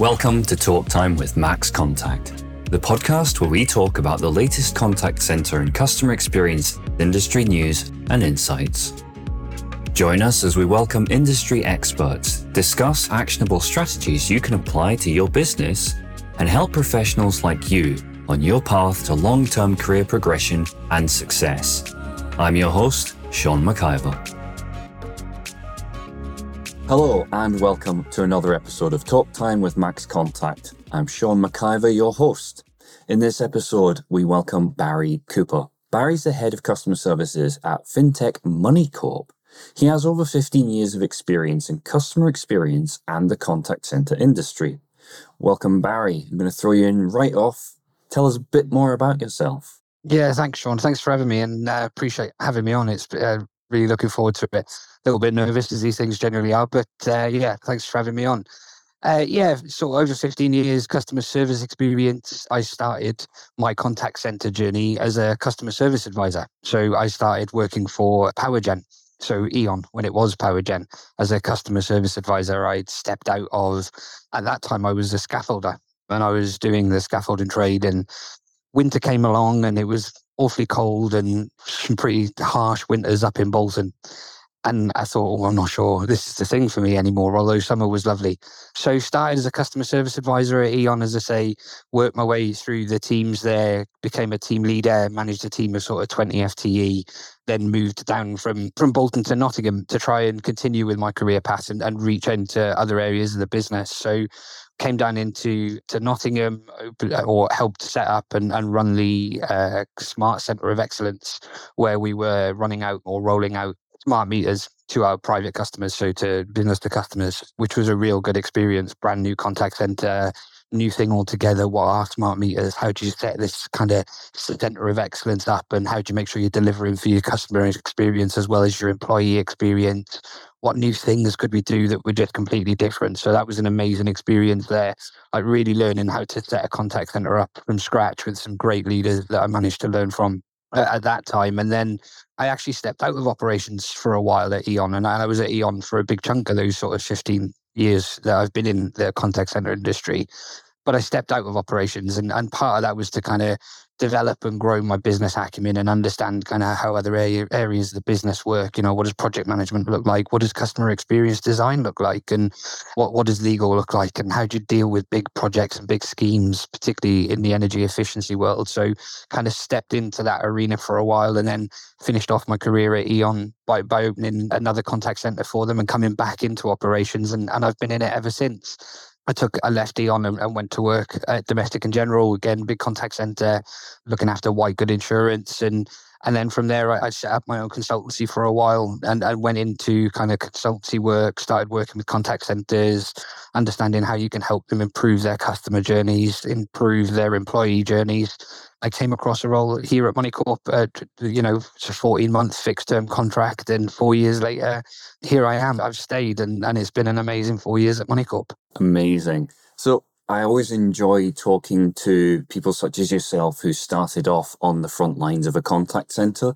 Welcome to Talk Time with MaxContact, the podcast where we talk about the latest contact center and customer experience, industry news, and insights. Join us as we welcome industry experts, discuss actionable strategies you can apply to your business, and help professionals like you on your path to long term career progression and success. I'm your host, Sean McIver. Hello, and welcome to another episode of Talk Time with MaxContact. I'm Sean McIver, your host. In this episode, we welcome Barry Cooper. Barry's the head of customer services at FinTech MoneyCorp. He has over 15 years of experience in customer experience and the contact center industry. Welcome, Barry. I'm going to throw you in right off. Tell us a bit more about yourself. Yeah, thanks, Sean. Thanks for having me and uh, appreciate having me on. It's uh, really looking forward to it. A little bit nervous as these things generally are, but uh, yeah, thanks for having me on. Uh, yeah, so over 15 years customer service experience. I started my contact center journey as a customer service advisor. So I started working for PowerGen, so E.ON, when it was PowerGen, as a customer service advisor. I'd stepped out of, at that time, I was a scaffolder and I was doing the scaffolding trade. And winter came along and it was awfully cold and some pretty harsh winters up in Bolton. And I thought, well, I'm not sure this is the thing for me anymore, although summer was lovely. So started as a customer service advisor at E.ON, as I say, worked my way through the teams there, became a team leader, managed a team of sort of 20 FTE, then moved down from, from Bolton to Nottingham to try and continue with my career path and, and reach into other areas of the business. So came down into to Nottingham or helped set up and, and run the uh, Smart Centre of Excellence, where we were running out or rolling out smart meters to our private customers, so to business to customers, which was a real good experience. Brand new contact centre, new thing altogether. What are smart meters? How do you set this kind of center of excellence up? And how do you make sure you're delivering for your customer experience as well as your employee experience? What new things could we do that were just completely different? So that was an amazing experience there. Like really learning how to set a contact center up from scratch with some great leaders that I managed to learn from uh, at that time. And then I actually stepped out of operations for a while at E.ON, and I was at E.ON for a big chunk of those sort of 15 years that I've been in the contact center industry but I stepped out of operations, and, and part of that was to kind of develop and grow my business acumen and understand kind of how other area, areas of the business work. You know, what does project management look like? What does customer experience design look like? And what, what does legal look like? And how do you deal with big projects and big schemes, particularly in the energy efficiency world? So kind of stepped into that arena for a while and then finished off my career at E.ON by, by opening another contact center for them and coming back into operations. And, and I've been in it ever since. I took a lefty on and, and, went to work at Domestic and General. Again, big contact center, uh, looking after white good insurance, and and then from there I, I set up my own consultancy for a while and, I went into kind of consultancy work, started working with contact centers, understanding how you can help them improve their customer journeys, improve their employee journeys, I came across a role here at MoneyCorp, uh, you know, it's a 14 month fixed term contract. And four years later, here I am. I've stayed and, and it's been an amazing four years at MoneyCorp. Amazing. So I always enjoy talking to people such as yourself who started off on the front lines of a contact center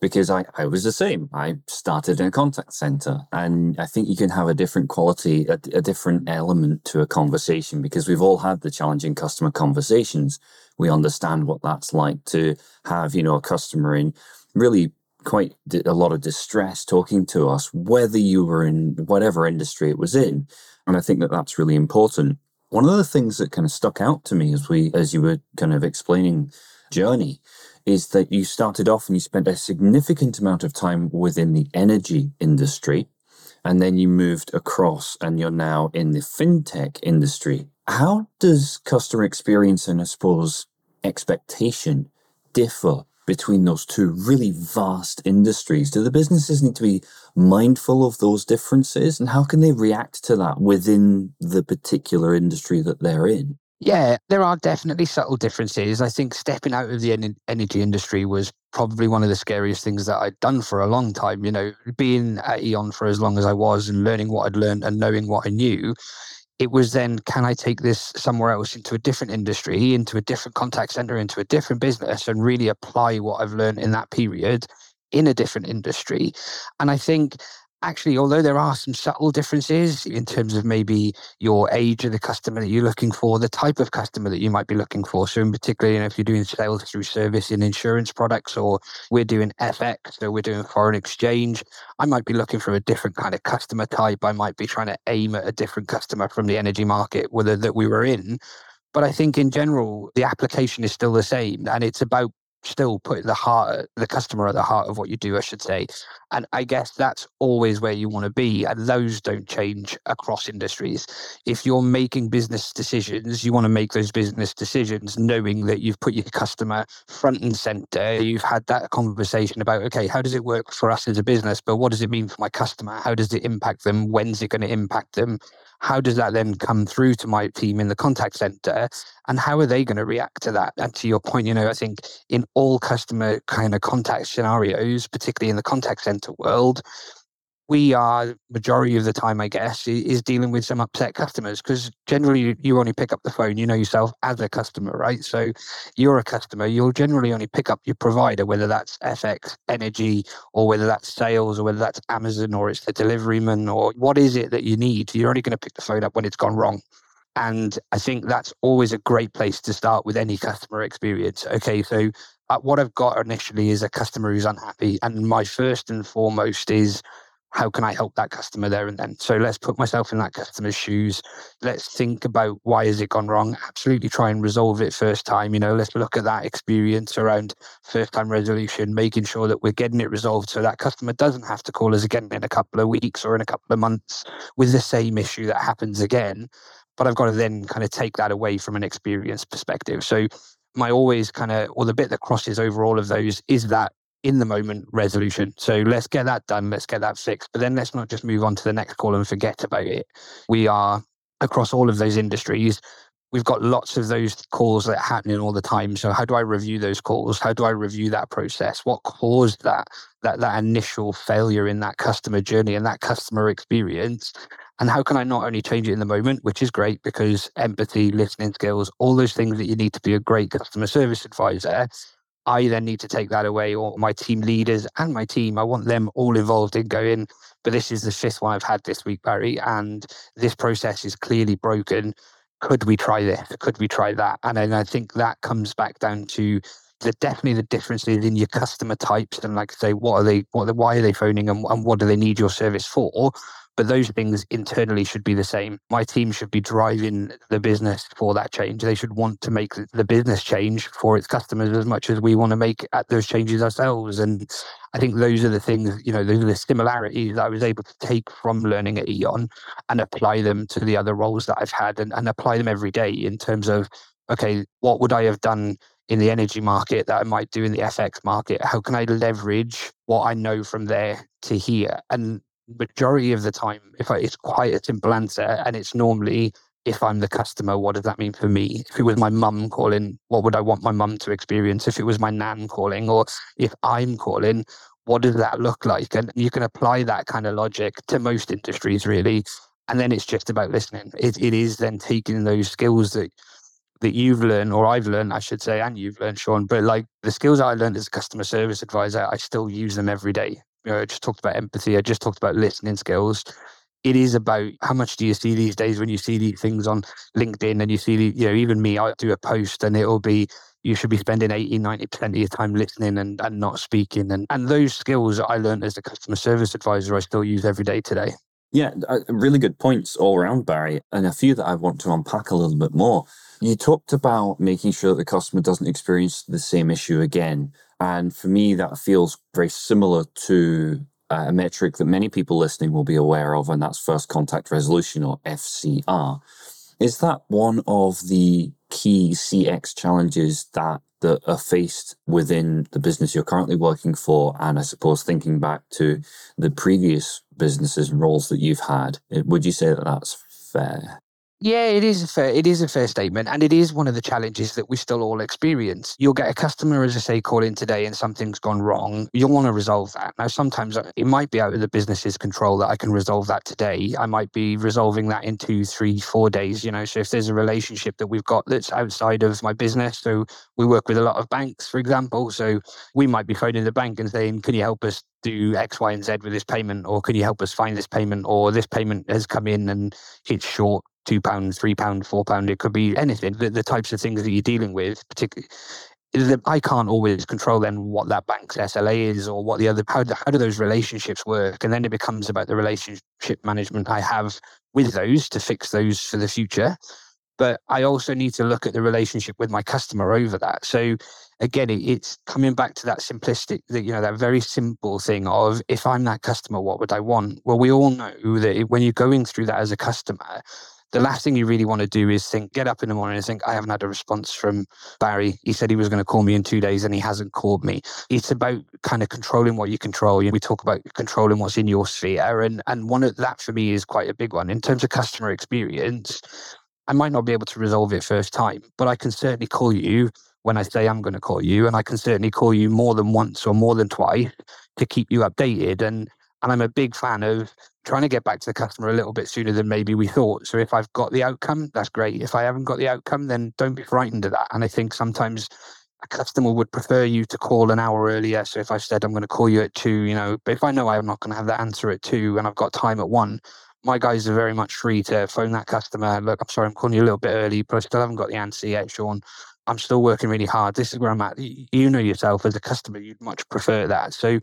because I, I was the same. I started in a contact center, and I think you can have a different quality, a, a, different element to a conversation because we've all had the challenging customer conversations. We understand what that's like to have, you know, a customer in really quite a lot of distress talking to us, whether you were in whatever industry it was in. And I think that that's really important. One of the things that kind of stuck out to me as we, as you were kind of explaining journey is that you started off and you spent a significant amount of time within the energy industry, and then you moved across and you're now in the fintech industry. How does customer experience and I suppose expectation differ between those two really vast industries? Do the businesses need to be mindful of those differences and how can they react to that within the particular industry that they're in? Yeah, there are definitely subtle differences. I think stepping out of the en- energy industry was probably one of the scariest things that I'd done for a long time. You know, being at E.ON for as long as I was and learning what I'd learned and knowing what I knew, it was then can I take this somewhere else into a different industry, into a different contact center, into a different business, and really apply what I've learned in that period in a different industry? And I think actually, although there are some subtle differences in terms of maybe your age of the customer that you're looking for, the type of customer that you might be looking for. So, in particular, you know, if you're doing sales through service in insurance products, or we're doing FX, so we're doing foreign exchange, I might be looking for a different kind of customer type. I might be trying to aim at a different customer from the energy market, whether that we were in. But I think in general, the application is still the same. And it's about still put the heart the customer at the heart of what you do i should say and i guess that's always where you want to be and those don't change across industries. If you're making business decisions you want to make those business decisions knowing that you've put your customer front and center you've had that conversation about okay how does it work for us as a business but what does it mean for my customer? How does it impact them? When's it going to impact them? How does that then come through to my team in the contact center and how are they going to react to that? And to your point you know i think in all customer kind of contact scenarios particularly in the contact center world we are majority of the time, I guess, is dealing with some upset customers because generally you only pick up the phone, you know yourself as a customer, right? So you're a customer, you'll generally only pick up your provider, whether that's FX, energy, or whether that's sales, or whether that's Amazon, or it's the deliveryman, or what is it that you need? You're only going to pick the phone up when it's gone wrong. And I think that's always a great place to start with any customer experience. Okay, so Uh, what I've got initially is a customer who's unhappy. And my first and foremost is how can I help that customer there and then? So let's put myself in that customer's shoes. Let's think about why has it gone wrong? Absolutely try and resolve it first time. You know, let's look at that experience around first time resolution, making sure that we're getting it resolved so that customer doesn't have to call us again in a couple of weeks or in a couple of months with the same issue that happens again. But I've got to then kind of take that away from an experience perspective. So my always kind of, or the bit that crosses over all of those is that in the moment resolution. So let's get that done. Let's get that fixed. But then let's not just move on to the next call and forget about it. We are across all of those industries. We've got lots of those calls that are happening all the time. So how do I review those calls? How do I review that process? What caused that that that initial failure in that customer journey and that customer experience? And how can I not only change it in the moment, which is great because empathy, listening skills, all those things that you need to be a great customer service advisor, I then need to take that away, or my team leaders and my team. I want them all involved in going, but this is the fifth one I've had this week, Barry, and this process is clearly broken. Could we try this? Could we try that? And then I think that comes back down to the definitely the differences in your customer types and like say what are they what why are they phoning and, and what do they need your service for but those things internally should be the same. My team should be driving the business for that change. They should want to make the business change for its customers as much as we want to make those changes ourselves. And I think those are the things, you know, those are the similarities that I was able to take from learning at E.ON and apply them to the other roles that I've had and, and apply them every day in terms of, okay, what would I have done in the energy market that I might do in the FX market? How can I leverage what I know from there to here? And majority of the time, if I, it's quite a simple answer, and it's normally if I'm the customer, what does that mean for me? If it was my mum calling, what would I want my mum to experience? If it was my nan calling, or if I'm calling, what does that look like? And you can apply that kind of logic to most industries, really. And then it's just about listening. It, it is then taking those skills that that you've learned, or I've learned, I should say, and you've learned, Sean. But like the skills I learned as a customer service advisor, I still use them every day you know, I just talked about empathy. I just talked about listening skills. It is about how much do you see these days when you see these things on LinkedIn and you see, the, you know, even me, I do a post and it'll be, you should be spending 80, 90% of your time listening and, and not speaking. And, and those skills I learned as a customer service advisor, I still use every day today. Yeah, uh, really good points all around, Barry, and a few that I want to unpack a little bit more. You talked about making sure that the customer doesn't experience the same issue again. And for me, that feels very similar to uh, a metric that many people listening will be aware of, and that's first contact resolution or FCR. Is that one of the key CX challenges that, that are faced within the business you're currently working for? And I suppose thinking back to the previous businesses and roles that you've had, would you say that that's fair? Yeah, it is a fair it is a fair statement, and it is one of the challenges that we still all experience. You'll get a customer, as I say, call in today, and something's gone wrong. You'll want to resolve that. Now, sometimes uh, it might be out of the business's control that I can resolve that today. I might be resolving that in two, three, four days. You know, so if there's a relationship that we've got that's outside of my business, so we work with a lot of banks, for example, so we might be phoning the bank and saying, "Can you help us do X, Y, and Z with this payment, or can you help us find this payment, or this payment has come in and it's short two pounds, three pound, four pound. It could be anything. The, the types of things that you're dealing with, particularly. I can't always control then what that bank's SLA is or what the other how do, how do those relationships work, and then it becomes about the relationship management I have with those to fix those for the future. But I also need to look at the relationship with my customer over that. So again, it, it's coming back to that simplistic, that you know, that very simple thing of if I'm that customer, what would I want? Well, we all know that when you're going through that as a customer, the last thing you really want to do is think, get up in the morning and think, I haven't had a response from Barry. He said he was going to call me in two days and he hasn't called me. It's about kind of controlling what you control. We talk about controlling what's in your sphere. And, and one of that for me is quite a big one. In terms of customer experience, I might not be able to resolve it first time, but I can certainly call you when I say I'm going to call you. And I can certainly call you more than once or more than twice to keep you updated. And and I'm a big fan of trying to get back to the customer a little bit sooner than maybe we thought. So if I've got the outcome, that's great. If I haven't got the outcome, then don't be frightened of that. And I think sometimes a customer would prefer you to call an hour earlier. So if I said I'm going to call you at two, you know, but if I know I'm not going to have that answer at two and I've got time at one, my guys are very much free to phone that customer. Look, I'm sorry, I'm calling you a little bit early, but I still haven't got the answer yet, Sean. I'm still working really hard. This is where I'm at. You know yourself as a customer, you'd much prefer that. So,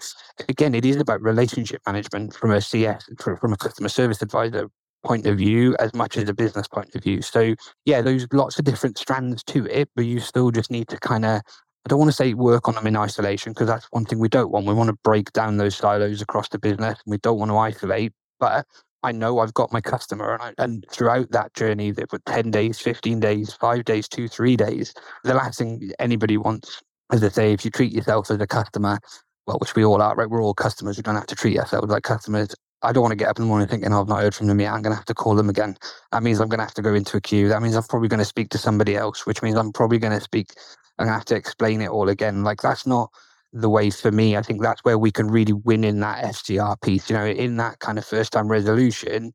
again, it is about relationship management from a CS, from a customer service advisor point of view, as much as a business point of view. So, yeah, there's lots of different strands to it, but you still just need to kind of I don't want to say work on them in isolation because that's one thing we don't want. We want to break down those silos across the business and we don't want to isolate. But I know I've got my customer, and, I, and throughout that journey, that were ten days, fifteen days, five days, two, three days. The last thing anybody wants, as I say, if you treat yourself as a customer, well, which we all are, right? We're all customers. We don't have to treat ourselves like customers. I don't want to get up in the morning thinking, oh, I've not heard from them yet. I'm going to have to call them again. That means I'm going to have to go into a queue. That means I'm probably going to speak to somebody else, which means I'm probably going to speak. I'm going to have to explain it all again. Like that's not the way for me. I think that's where we can really win in that FCR piece. You know, in that kind of first time resolution,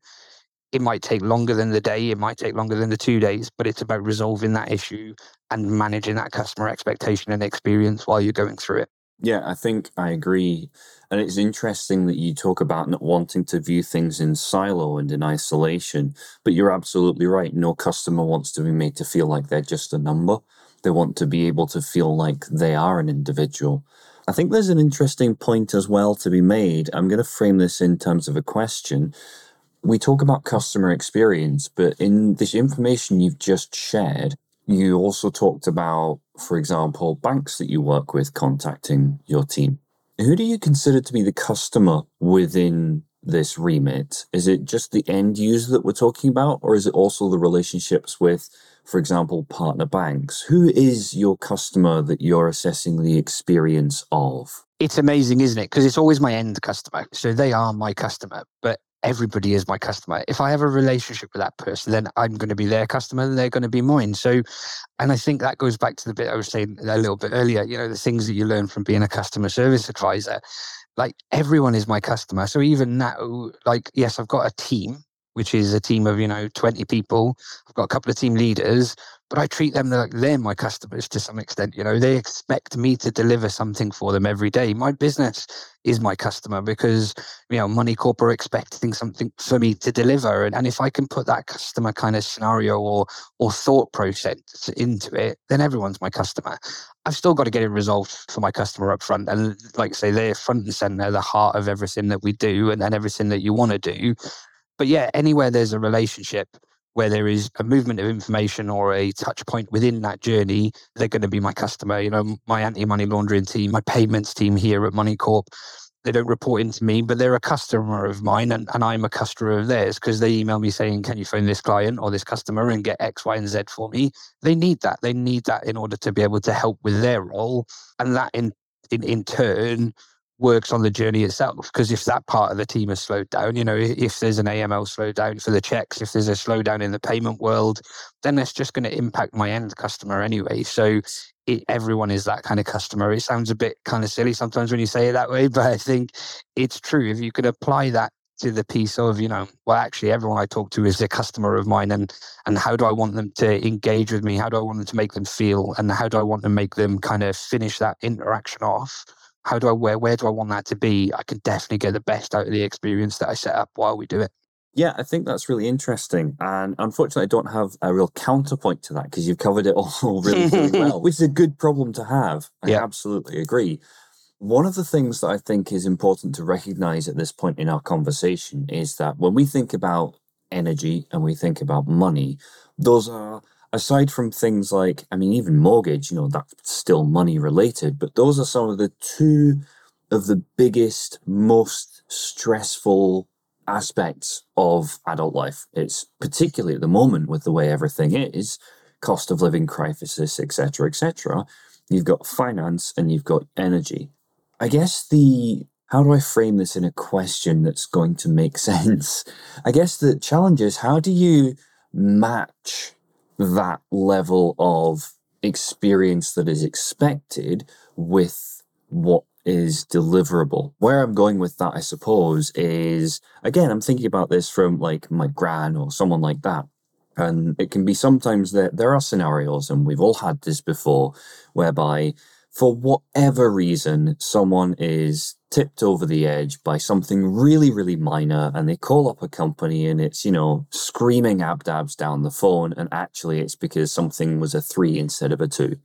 it might take longer than the day, it might take longer than the two days, but it's about resolving that issue and managing that customer expectation and experience while you're going through it. Yeah, I think I agree. And it's interesting that you talk about not wanting to view things in silo and in isolation, but you're absolutely right. No customer wants to be made to feel like they're just a number. They want to be able to feel like they are an individual. I think there's an interesting point as well to be made. I'm going to frame this in terms of a question. We talk about customer experience, but in this information you've just shared, you also talked about, for example, banks that you work with contacting your team. Who do you consider to be the customer within this remit? Is it just the end user that we're talking about, or is it also the relationships with for example, partner banks. Who is your customer that you're assessing the experience of? It's amazing, isn't it? Because it's always my end customer. So they are my customer, but everybody is my customer. If I have a relationship with that person, then I'm going to be their customer and they're going to be mine. So, and I think that goes back to the bit I was saying a little bit earlier, you know, the things that you learn from being a customer service advisor. Like everyone is my customer. So even now, like, yes, I've got a team which is a team of, you know, 20 people. I've got a couple of team leaders, but I treat them like they're my customers to some extent. You know, they expect me to deliver something for them every day. My business is my customer because, you know, Moneycorp are expecting something for me to deliver. And, and if I can put that customer kind of scenario or or thought process into it, then everyone's my customer. I've still got to get it resolved for my customer up front. And like I say, they're front and center, the heart of everything that we do and, and everything that you want to do but yeah, anywhere there's a relationship where there is a movement of information or a touch point within that journey, they're going to be my customer. You know, my anti-money laundering team, my payments team here at Moneycorp, they don't report into me, but they're a customer of mine and, and I'm a customer of theirs because they email me saying, Can you phone this client or this customer and get X, Y, and Z for me? They need that. They need that in order to be able to help with their role. And that in in, in turn works on the journey itself. Because if that part of the team has slowed down, you know, if there's an AML slowdown for the checks, if there's a slowdown in the payment world, then that's just going to impact my end customer anyway. So it, everyone is that kind of customer. It sounds a bit kind of silly sometimes when you say it that way, but I think it's true. If you could apply that to the piece of you know well actually everyone i talk to is a customer of mine and and how do i want them to engage with me how do i want them to make them feel and how do i want to make them kind of finish that interaction off how do I where where do I want that to be? I can definitely get the best out of the experience that I set up while we do it. Yeah, I think that's really interesting. And unfortunately, I don't have a real counterpoint to that because you've covered it all really, really well, which is a good problem to have. I yeah. absolutely agree. One of the things that I think is important to recognize at this point in our conversation is that when we think about energy and we think about money, those are aside from things like, I mean, even mortgage, you know, that's still money related, but those are some of the two of the biggest, most stressful aspects of adult life. It's particularly at the moment with the way everything is, cost of living crisis, etc., etc. You've got finance and you've got energy. I guess the how do I frame this in a question that's going to make sense? I guess the challenge is how do you match that level of experience that is expected with what is deliverable. Where I'm going with that, I suppose, is again, I'm thinking about this from like my gran or someone like that. And it can be sometimes that there are scenarios, and we've all had this before, whereby for whatever reason, someone is tipped over the edge by something really, really minor, and they call up a company and it's, you know, screaming abdabs down the phone, and actually it's because something was a three instead of a two.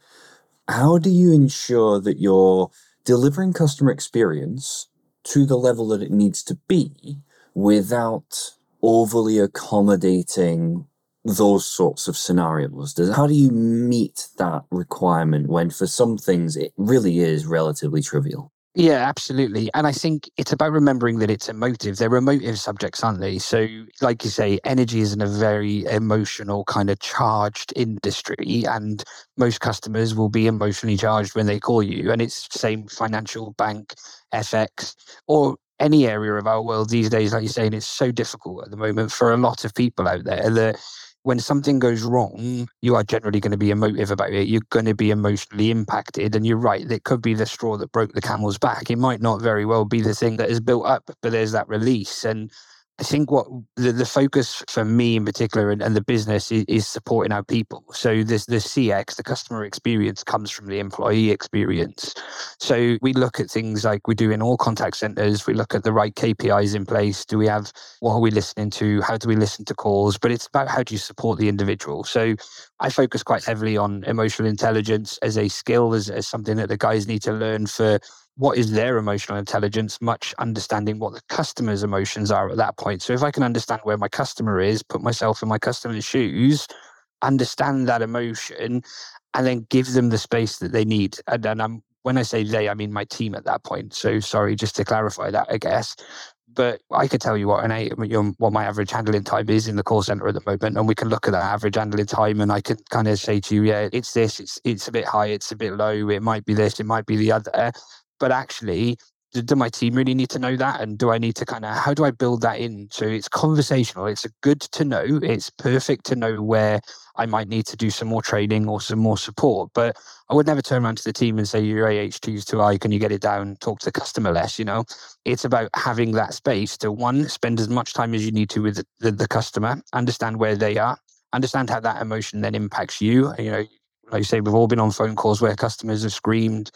How do you ensure that you're delivering customer experience to the level that it needs to be without overly accommodating those sorts of scenarios? Does, how do you meet that requirement when for some things it really is relatively trivial? Yeah, absolutely. And I think it's about remembering that it's emotive. They're emotive subjects, aren't they? So, like you say, energy is in a very emotional, kind of charged industry. And most customers will be emotionally charged when they call you. And it's same financial, bank, FX, or any area of our world these days, like you're saying, it's so difficult at the moment for a lot of people out there that when something goes wrong, mm. you are generally going to be emotive about it. You're going to be emotionally impacted. And you're right, it could be the straw that broke the camel's back. It might not very well be the thing that is built up, but there's that release. And I think what the, the focus for me in particular and, and the business is, is, supporting our people. So this the CX, the customer experience comes from the employee experience. So we look at things like we do in all contact centers. We look at the right KPIs in place. Do we have what are we listening to? How do we listen to calls? But it's about how do you support the individual. So I focus quite heavily on emotional intelligence as a skill, as, as something that the guys need to learn for what is their emotional intelligence, much understanding what the customer's emotions are at that point. So if I can understand where my customer is, put myself in my customer's shoes, understand that emotion, and then give them the space that they need. And, I'm when I say they, I mean my team at that point. So sorry, just to clarify that, I guess. But I could tell you what an eight, what my average handling time is in the call center at the moment, and we can look at that average handling time, and I can kind of say to you, yeah, it's this, it's it's a bit high, it's a bit low, it might be this, it might be the other, but actually do, my team really need to know that? And do i need to kind of how do i build that in? So it's conversational it's good to know it's perfect to know where i might need to do some more training or some more support but i would never turn around to the team and say your AHT is too high can you get it down talk to the customer less? You know? It's about having that space to one spend as much time as you need to with the, the customer understand where they are understand how that emotion then impacts you you know? Like you say we've all been on phone calls where customers have screamed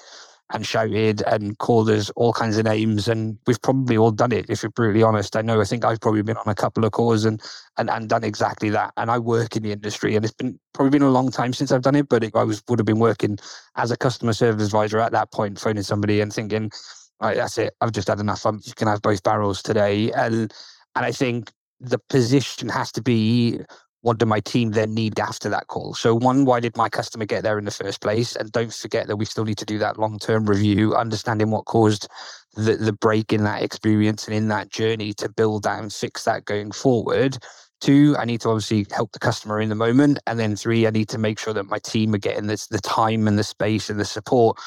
and shouted and called us all kinds of names. And we've probably all done it, if you're brutally honest. I know I think I've probably been on a couple of calls and, and, and done exactly that. And I work in the industry and it's been probably been a long time since I've done it, but it, I was would have been working as a customer service advisor at that point, phoning somebody and thinking, right, that's it. I've just had enough. I'm going to have both barrels today. And, and I think the position has to be what do my team then need after that call? So, one, why did my customer get there in the first place? And don't forget that we still need to do that long term review, understanding what caused the, the break in that experience and in that journey to build that and fix that going forward. Two, I need to obviously help the customer in the moment. And then three, I need to make sure that my team are getting this the time and the space and the support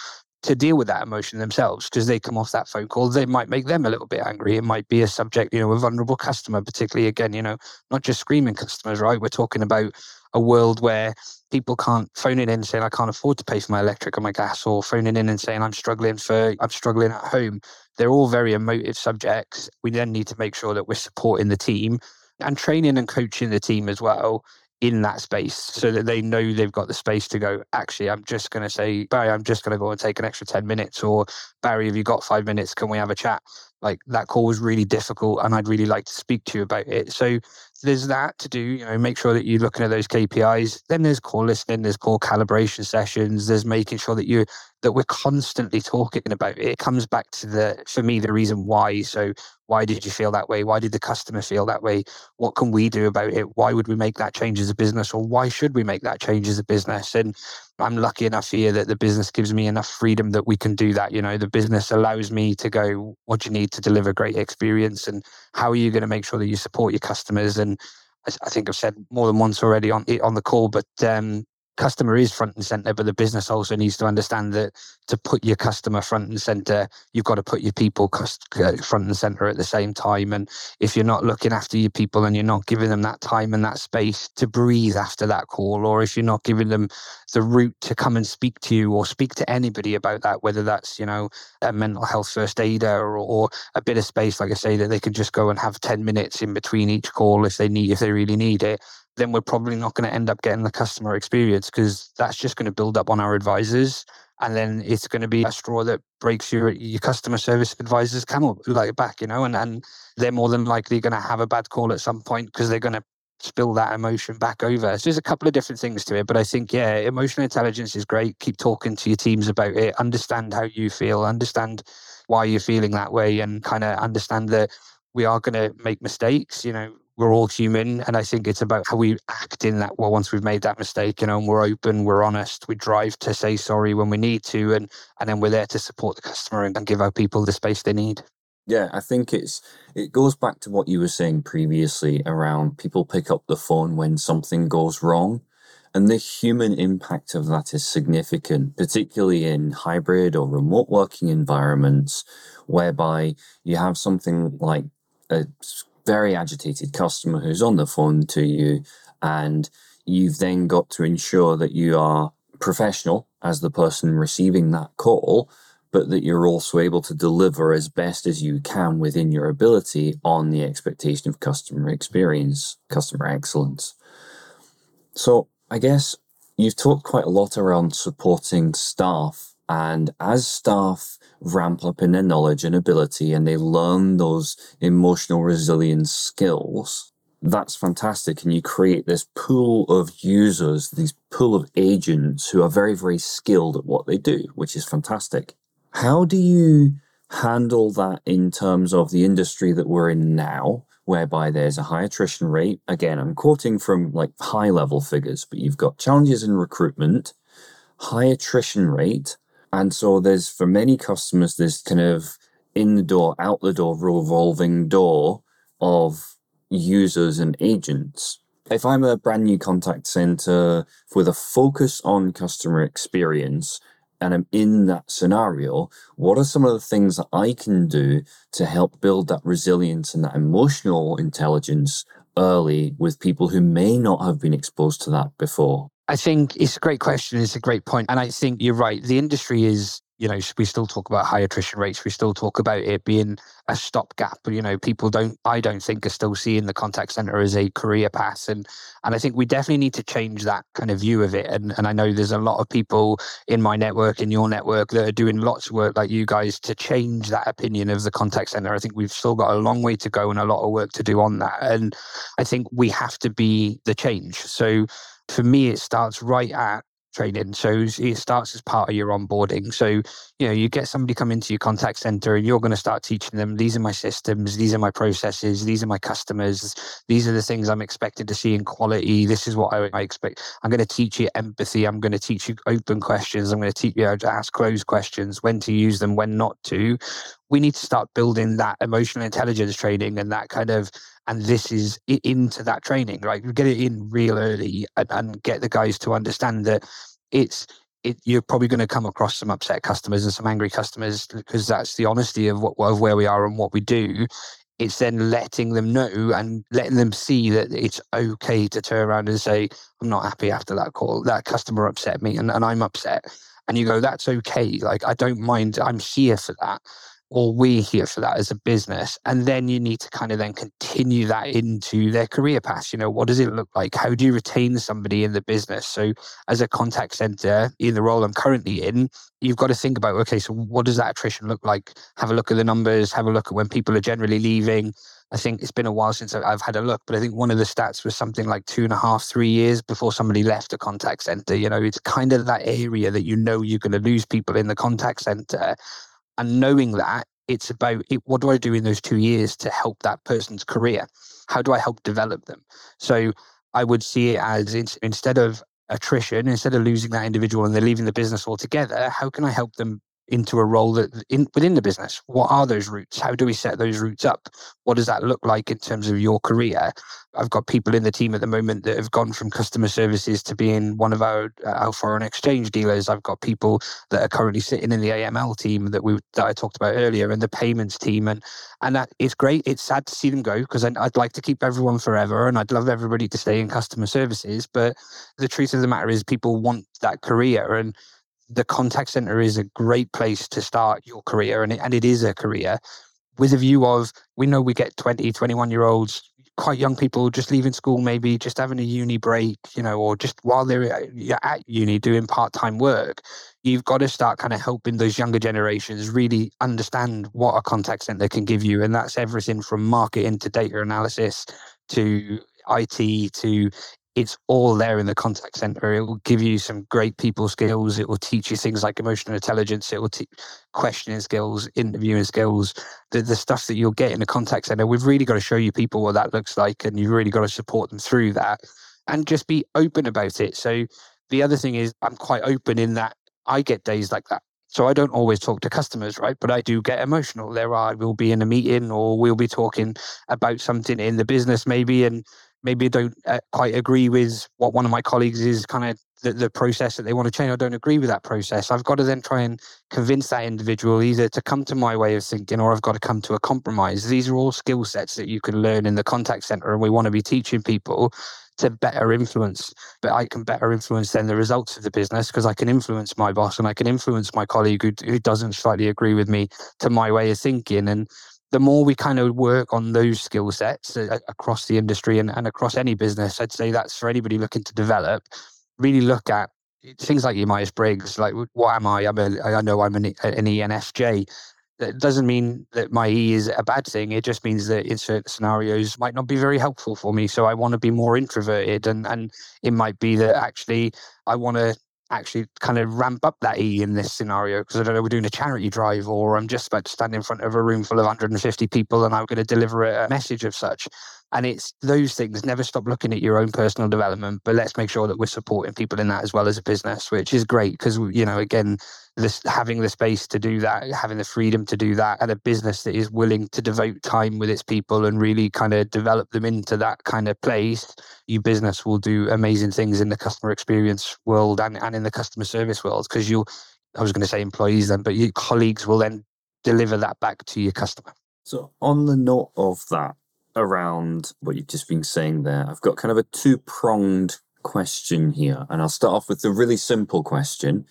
to deal with that emotion themselves because they come off that phone call. They might make them a little bit angry. It might be a subject, you know, a vulnerable customer, particularly again, you know, not just screaming customers, right? We're talking about a world where people can't phone in saying I can't afford to pay for my electric or my gas, or phoning in and saying I'm struggling for I'm struggling at home. They're all very emotive subjects. We then need to make sure that we're supporting the team and training and coaching the team as well in that space so that they know they've got the space to go, actually, I'm just going to say, Barry, I'm just going to go and take an extra 10 minutes. Or, Barry, have you got five minutes? Can we have a chat? Like that call was really difficult and I'd really like to speak to you about it. So there's that to do, you know, make sure that you're looking at those KPIs. Then there's call listening, there's call calibration sessions, there's making sure that you that we're constantly talking about it. It comes back to the for me the reason why. So why did you feel that way? Why did the customer feel that way? What can we do about it? Why would we make that change as a business or why should we make that change as a business? And I'm lucky enough here that the business gives me enough freedom that we can do that. You know, the business allows me to go, what do you need to deliver great experience? And how are you going to make sure that you support your customers? And I think I've said more than once already on on the call, but um, customer is front and center, but the business also needs to understand that to put your customer front and center, you've got to put your people uh, front and center at the same time. And if you're not looking after your people and you're not giving them that time and that space to breathe after that call, or if you're not giving them the route to come and speak to you or speak to anybody about that, whether that's, you know, a mental health first aider or, or a bit of space, like I say, that they can just go and have 10 minutes in between each call if they need, if they really need it then we're probably not going to end up getting the customer experience because that's just going to build up on our advisors. And then it's going to be a straw that breaks your your customer service advisors camel like back, you know, and, and they're more than likely going to have a bad call at some point because they're going to spill that emotion back over. So there's a couple of different things to it. But I think, yeah, emotional intelligence is great. Keep talking to your teams about it. Understand how you feel, understand why you're feeling that way, and kind of understand that we are going to make mistakes. You know, we're all human. And I think it's about how we act in that. Well, once we've made that mistake, you know, and we're open, we're honest, we drive to say sorry when we need to, and and then we're there to support the customer and, and give our people the space they need. Yeah, I think it's it goes back to what you were saying previously around people pick up the phone when something goes wrong. And the human impact of that is significant, particularly in hybrid or remote working environments, whereby you have something like a very agitated customer who's on the phone to you, and you've then got to ensure that you are professional as the person receiving that call, but that you're also able to deliver as best as you can within your ability on the expectation of customer experience, customer excellence. So, I guess you've talked quite a lot around supporting staff, and as staff ramp up in their knowledge and ability and they learn those emotional resilience skills, that's fantastic. And you create this pool of users, these pool of agents who are very, very skilled at what they do, which is fantastic. How do you handle that in terms of the industry that we're in now, whereby there's a high attrition rate? Again, I'm quoting from like high level figures, but you've got challenges in recruitment, high attrition rate, and so there's for many customers this kind of in the door, out the door, revolving door of users and agents. If I'm a brand new contact center with a focus on customer experience and I'm in that scenario, what are some of the things that I can do to help build that resilience and that emotional intelligence early with people who may not have been exposed to that before? I think it's a great question. It's a great point. And I think you're right. The industry is, you know, we still talk about high attrition rates. We still talk about it being a stopgap. You know, people don't, I don't think, are still seeing the contact center as a career path. And and I think we definitely need to change that kind of view of it. And and I know there's a lot of people in my network, in your network, that are doing lots of work like you guys to change that opinion of the contact center. I think we've still got a long way to go and a lot of work to do on that. And I think we have to be the change. So for me, it starts right at training. So it starts as part of your onboarding. So, you know, you get somebody come into your contact center and you're going to start teaching them these are my systems, these are my processes, these are my customers, these are the things I'm expected to see in quality. This is what I, I expect. I'm going to teach you empathy. I'm going to teach you open questions. I'm going to teach you how to ask closed questions, when to use them, when not to. We need to start building that emotional intelligence training and that kind of and this is into that training right you get it in real early and, and, get the guys to understand that it's it, you're probably going to come across some upset customers and some angry customers because that's the honesty of what of where we are and what we do. It's then letting them know and letting them see that it's okay to turn around and say, "I'm not happy after that call. That customer upset me, and, and I'm upset." And you go, "That's okay. Like I don't mind. I'm here for that." Or we're here for that as a business. And then you need to kind of then continue that into their career path. You know, what does it look like? How do you retain somebody in the business? So, as a contact center in the role I'm currently in, you've got to think about okay, so what does that attrition look like? Have a look at the numbers, have a look at when people are generally leaving. I think it's been a while since I've had a look, but I think one of the stats was something like two and a half, three years before somebody left a contact center. You know, it's kind of that area that you know you're going to lose people in the contact center and knowing that, it's about it, what do I do in those two years to help that person's career? How do I help develop them? So I would see it as instead of attrition, instead of losing that individual and they're leaving the business altogether, how can I help them into a role that in within the business? What are those routes how do we set those routes up? What does that look like in terms of your career? I've got people in the team at the moment that have gone from customer services to being one of our, uh, our foreign exchange dealers. I've got people that are currently sitting in the aml team that we that i talked about earlier and the payments team and and that it's great. It's sad to see them go because i'd like to keep everyone forever and i'd love everybody to stay in customer services but the truth of the matter is people want that career and the contact center is a great place to start your career and it, and it is a career with a view of we know we get 20 21 year olds quite young people just leaving school maybe just having a uni break you know or just while they're uh, at uni doing part-time work you've got to start kind of helping those younger generations really understand what a contact center can give you and that's everything from marketing to data analysis to IT to it's all there in the contact center. It will give you some great people skills. It will teach you things like emotional intelligence. It will teach questioning skills, interviewing skills, the, the stuff that you'll get in the contact center. We've really got to show you people what that looks like, and you've really got to support them through that and just be open about it. So, the other thing is, I'm quite open in that I get days like that. So I don't always talk to customers, right? But I do get emotional. There I will be in a meeting or we'll be talking about something in the business maybe and maybe I don't uh, quite agree with what one of my colleagues is kind of the, the process that they want to change. I don't agree with that process. I've got to then try and convince that individual either to come to my way of thinking or I've got to come to a compromise. These are all skill sets that you can learn in the contact center, and we want to be teaching people to better influence. But I can better influence then the results of the business because I can influence my boss and I can influence my colleague who, who doesn't slightly agree with me to my way of thinking. And the more we kind of work on those skill sets across the industry and, and across any business, I'd say that's for anybody looking to develop, really look at things like your Myers Briggs, like what am I? I'm a, I know I'm an, an ENFJ. That doesn't mean that my E is a bad thing. It just means that in certain scenarios might not be very helpful for me. So I want to be more introverted, and and it might be that actually I want to actually kind of ramp up that E in this scenario because I don't know we're doing a charity drive or I'm just about to stand in front of a room full of 150 people and I'm going to deliver a message of such. And it's those things. Never stop looking at your own personal development, but let's make sure that we're supporting people in that as well as a business, which is great because you know again this having the space to do that, having the freedom to do that, and a business that is willing to devote time with its people and really kind of develop them into that kind of place, your business will do amazing things in the customer experience world and, and in the customer service world because you'll, I was going to say employees then, but your colleagues will then deliver that back to your customer. So, on the note of that, around what you've just been saying there, I've got kind of a two pronged question here. And I'll start off with the really simple question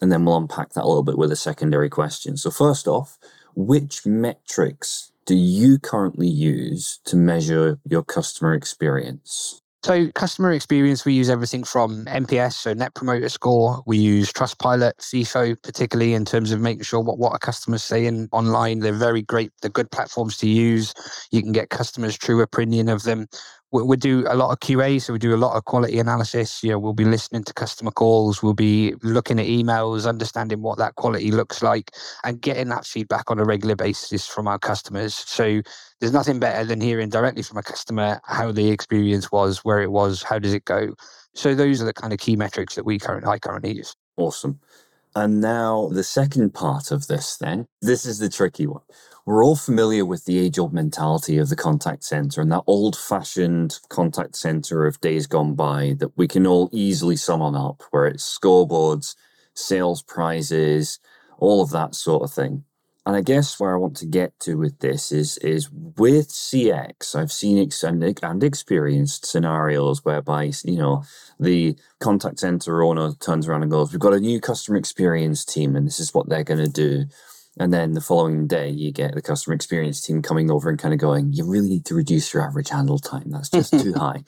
and then we'll unpack that a little bit with a secondary question. So, first off, which metrics do you currently use to measure your customer experience? So, customer experience, we use everything from NPS, so Net Promoter Score. We use Trustpilot, Feefo, particularly in terms of making sure what, what our customers saying online. They're very great. They're good platforms to use. You can get customers' true opinion of them we, we do a lot of QA, so we do a lot of quality analysis. You know, we'll be listening to customer calls, we'll be looking at emails, understanding what that quality looks like, and getting that feedback on a regular basis from our customers. So there's nothing better than hearing directly from a customer how the experience was, where it was, how does it go. So those are the kind of key metrics that we currently I currently use. Awesome. And now the second part of this, then, this is the tricky one. We're all familiar with the age old mentality of the contact center and that old fashioned contact center of days gone by that we can all easily sum on up, where it's scoreboards, sales prizes, all of that sort of thing. And I guess where I want to get to with this is is with CX, I've seen ex- and, and experienced scenarios whereby you know the contact center owner turns around and goes, "We've got a new customer experience team, and this is what they're going to do." And then the following day, you get the customer experience team coming over and kind of going, "You really need to reduce your average handle time. That's just too high."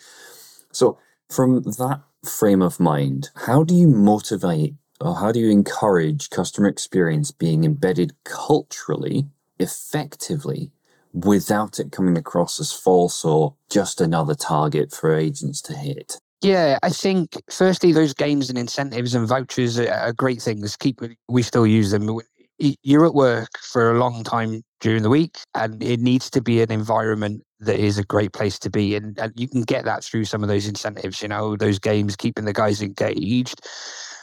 So from that frame of mind, how do you motivate or how do you encourage customer experience being embedded culturally, effectively, without it coming across as false or just another target for agents to hit? Yeah, I think firstly, those games and incentives and vouchers are, are great things. Keep we still use them. You're at work for a long time during the week, and it needs to be an environment that is a great place to be. And, and you can get that through some of those incentives, you know, those games, keeping the guys engaged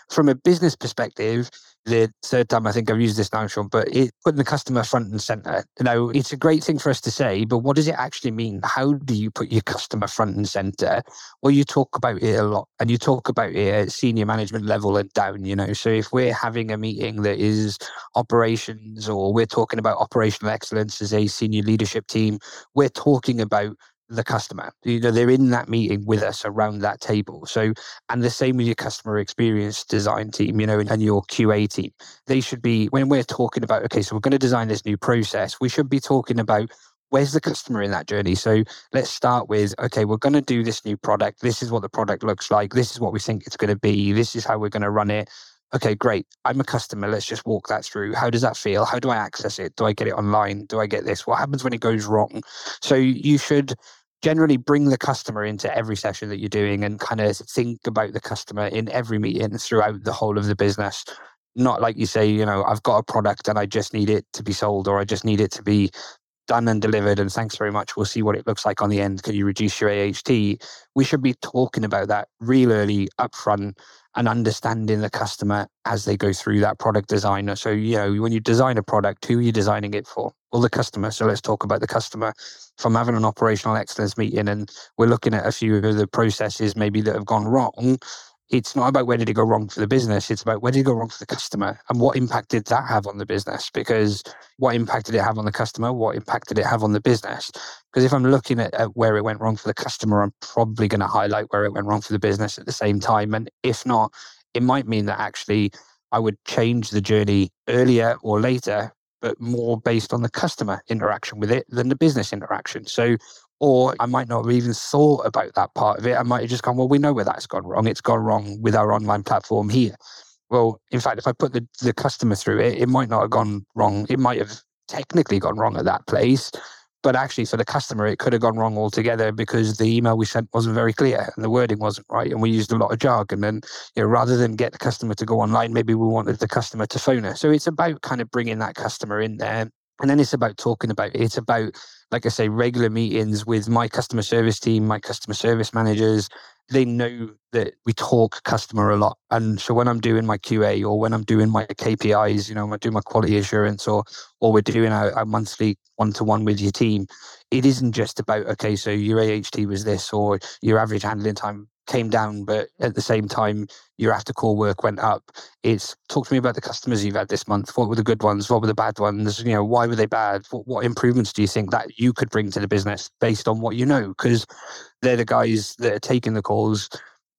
from a business perspective, the third time I think I've used this now, Sean, but it, putting the customer front and center. You know, it's a great thing for us to say, but what does it actually mean? How do you put your customer front and center? Well, you talk about it a lot and you talk about it at senior management level and down, you know. So if we're having a meeting that is operations or we're talking about operational excellence as a senior leadership team, we're talking about the customer. You know, they're in that meeting with us around that table. So, and the same with your customer experience design team, you know, and, your QA team. They should be, when we're talking about, okay, so we're going to design this new process, we should be talking about where's the customer in that journey? So let's start with okay, we're going to do this new product. This is what the product looks like. This is what we think it's going to be. This is how we're going to run it. Okay, great. I'm a customer. Let's just walk that through. How does that feel? How do I access it? Do I get it online? Do I get this? What happens when it goes wrong? So you should generally bring the customer into every session that you're doing and kind of think about the customer in every meeting throughout the whole of the business. Not like you say, you know, I've got a product and I just need it to be sold or I just need it to be done and delivered and thanks very much. We'll see what it looks like on the end. Can you reduce your AHT we should be talking about that real early upfront and understanding the customer as they go through that product design so you know when you design a product who are you designing it for? Well the customer. So let's talk about the customer. From having an operational excellence meeting and we're looking at a few of the processes maybe that have gone wrong it's not about where did it go wrong for the business it's about where did it go wrong for the customer and what impact did that have on the business? Because what impact did it have on the customer? What impact did it have on the business? Because if i'm looking at, at where it went wrong for the customer i'm probably going to highlight where it went wrong for the business at the same time and if not it might mean that actually i would change the journey earlier or later but more based on the customer interaction with it than the business interaction. So or I might not have even thought about that part of it. I might have just gone, well, we know where that's gone wrong. It's gone wrong with our online platform here. Well, in fact, if I put the, the customer through it, it might not have gone wrong. It might have technically gone wrong at that place. But actually, for the customer, it could have gone wrong altogether because the email we sent wasn't very clear and the wording wasn't right. And we used a lot of jargon. And you know, rather than get the customer to go online, maybe we wanted the customer to phone us. So it's about kind of bringing that customer in there. And then it's about talking about it. It's about like I say, regular meetings with my customer service team, my customer service managers. They know that we talk customer a lot. And so when I'm doing my QA or when I'm doing my KPIs, you know, I'm doing my quality assurance or or we're doing a, a monthly one to one with your team, it isn't just about, okay, so your AHT was this or your average handling time came down, but at the same time, your after call work went up. It's talk to me about the customers you've had this month. What were the good ones? What were the bad ones? You know, why were they bad? What, what improvements do you think that you could bring to the business based on what you know? Because they're the guys that are taking the calls.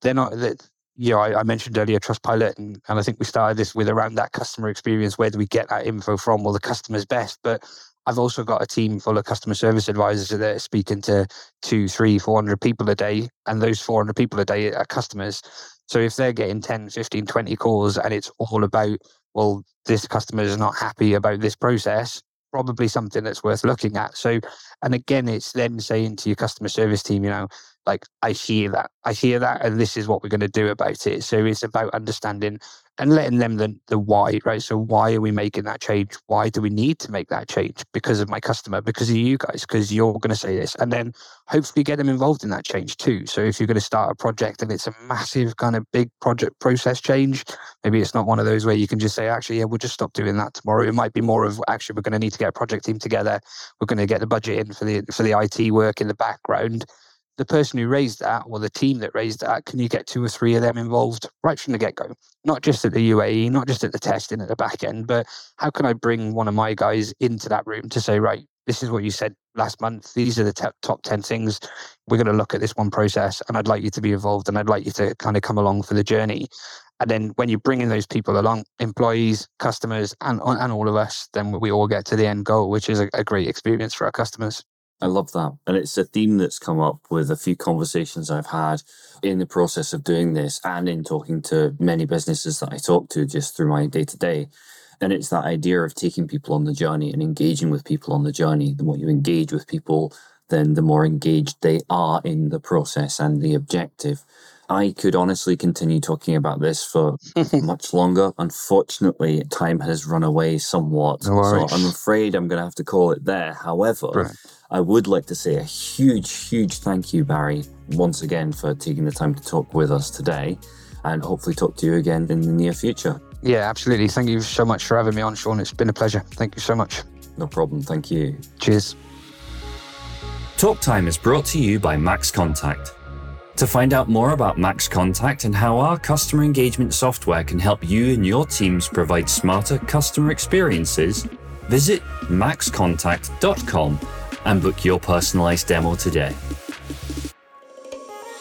They're not that. You know, I, I mentioned earlier Trustpilot, and, and I think we started this with around that customer experience. Where do we get that info from? Well, the customer's best, but I've also got a team full of customer service advisors that are speaking to two, three, 400 people a day. And those 400 people a day are customers. So if they're getting 10, 15, 20 calls and it's all about, well, this customer is not happy about this process, probably something that's worth looking at. So, and again, it's then saying to your customer service team, you know, like, I hear that, I hear that, and this is what we're going to do about it. So it's about understanding and letting them the, the why, right? So why are we making that change? Why do we need to make that change? Because of my customer, because of you guys, because you're going to say this. And then hopefully get them involved in that change too. So if you're going to start a project and it's a massive kind of big project process change, maybe it's not one of those where you can just say, actually, yeah, we'll just stop doing that tomorrow. It might be more of actually we're going to need to get a project team together. We're going to get the budget in for the for the IT work in the background the person who raised that or the team that raised that, can you get two or three of them involved right from the get go? Not just at the UAT, not just at the testing at the back end, but how can I bring one of my guys into that room to say, right, this is what you said last month. These are the t- top 10 things. We're going to look at this one process, and I'd like you to be involved and I'd like you to kind of come along for the journey. And then when you bring in those people along, employees, customers, and, and all of us, then we all get to the end goal, which is a, a great experience for our customers. I love that. And it's a theme that's come up with a few conversations I've had in the process of doing this and in talking to many businesses that I talk to just through my day to day. And it's that idea of taking people on the journey and engaging with people on the journey. The more you engage with people, then the more engaged they are in the process and the objective. I could honestly continue talking about this for much longer. Unfortunately, time has run away somewhat. No so I'm afraid I'm going to have to call it there. However, Right. I would like to say a huge, huge thank you, Barry, once again for taking the time to talk with us today and hopefully talk to you again in the near future. Yeah, absolutely. Thank you so much for having me on, Sean. It's been a pleasure. Thank you so much. No problem. Thank you. Cheers. Talk Time is brought to you by MaxContact. To find out more about MaxContact and how our customer engagement software can help you and your teams provide smarter customer experiences, visit maxcontact.com and book your personalized demo today.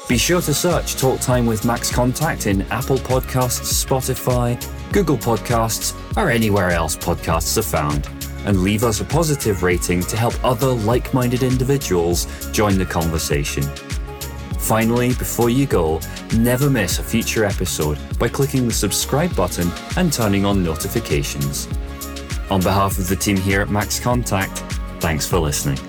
Be sure to search Talk Time with MaxContact in Apple Podcasts, Spotify, Google Podcasts, or anywhere else podcasts are found, and leave us a positive rating to help other like minded individuals join the conversation. Finally, before you go, never miss a future episode by clicking the subscribe button and turning on notifications. On behalf of the team here at MaxContact, thanks for listening.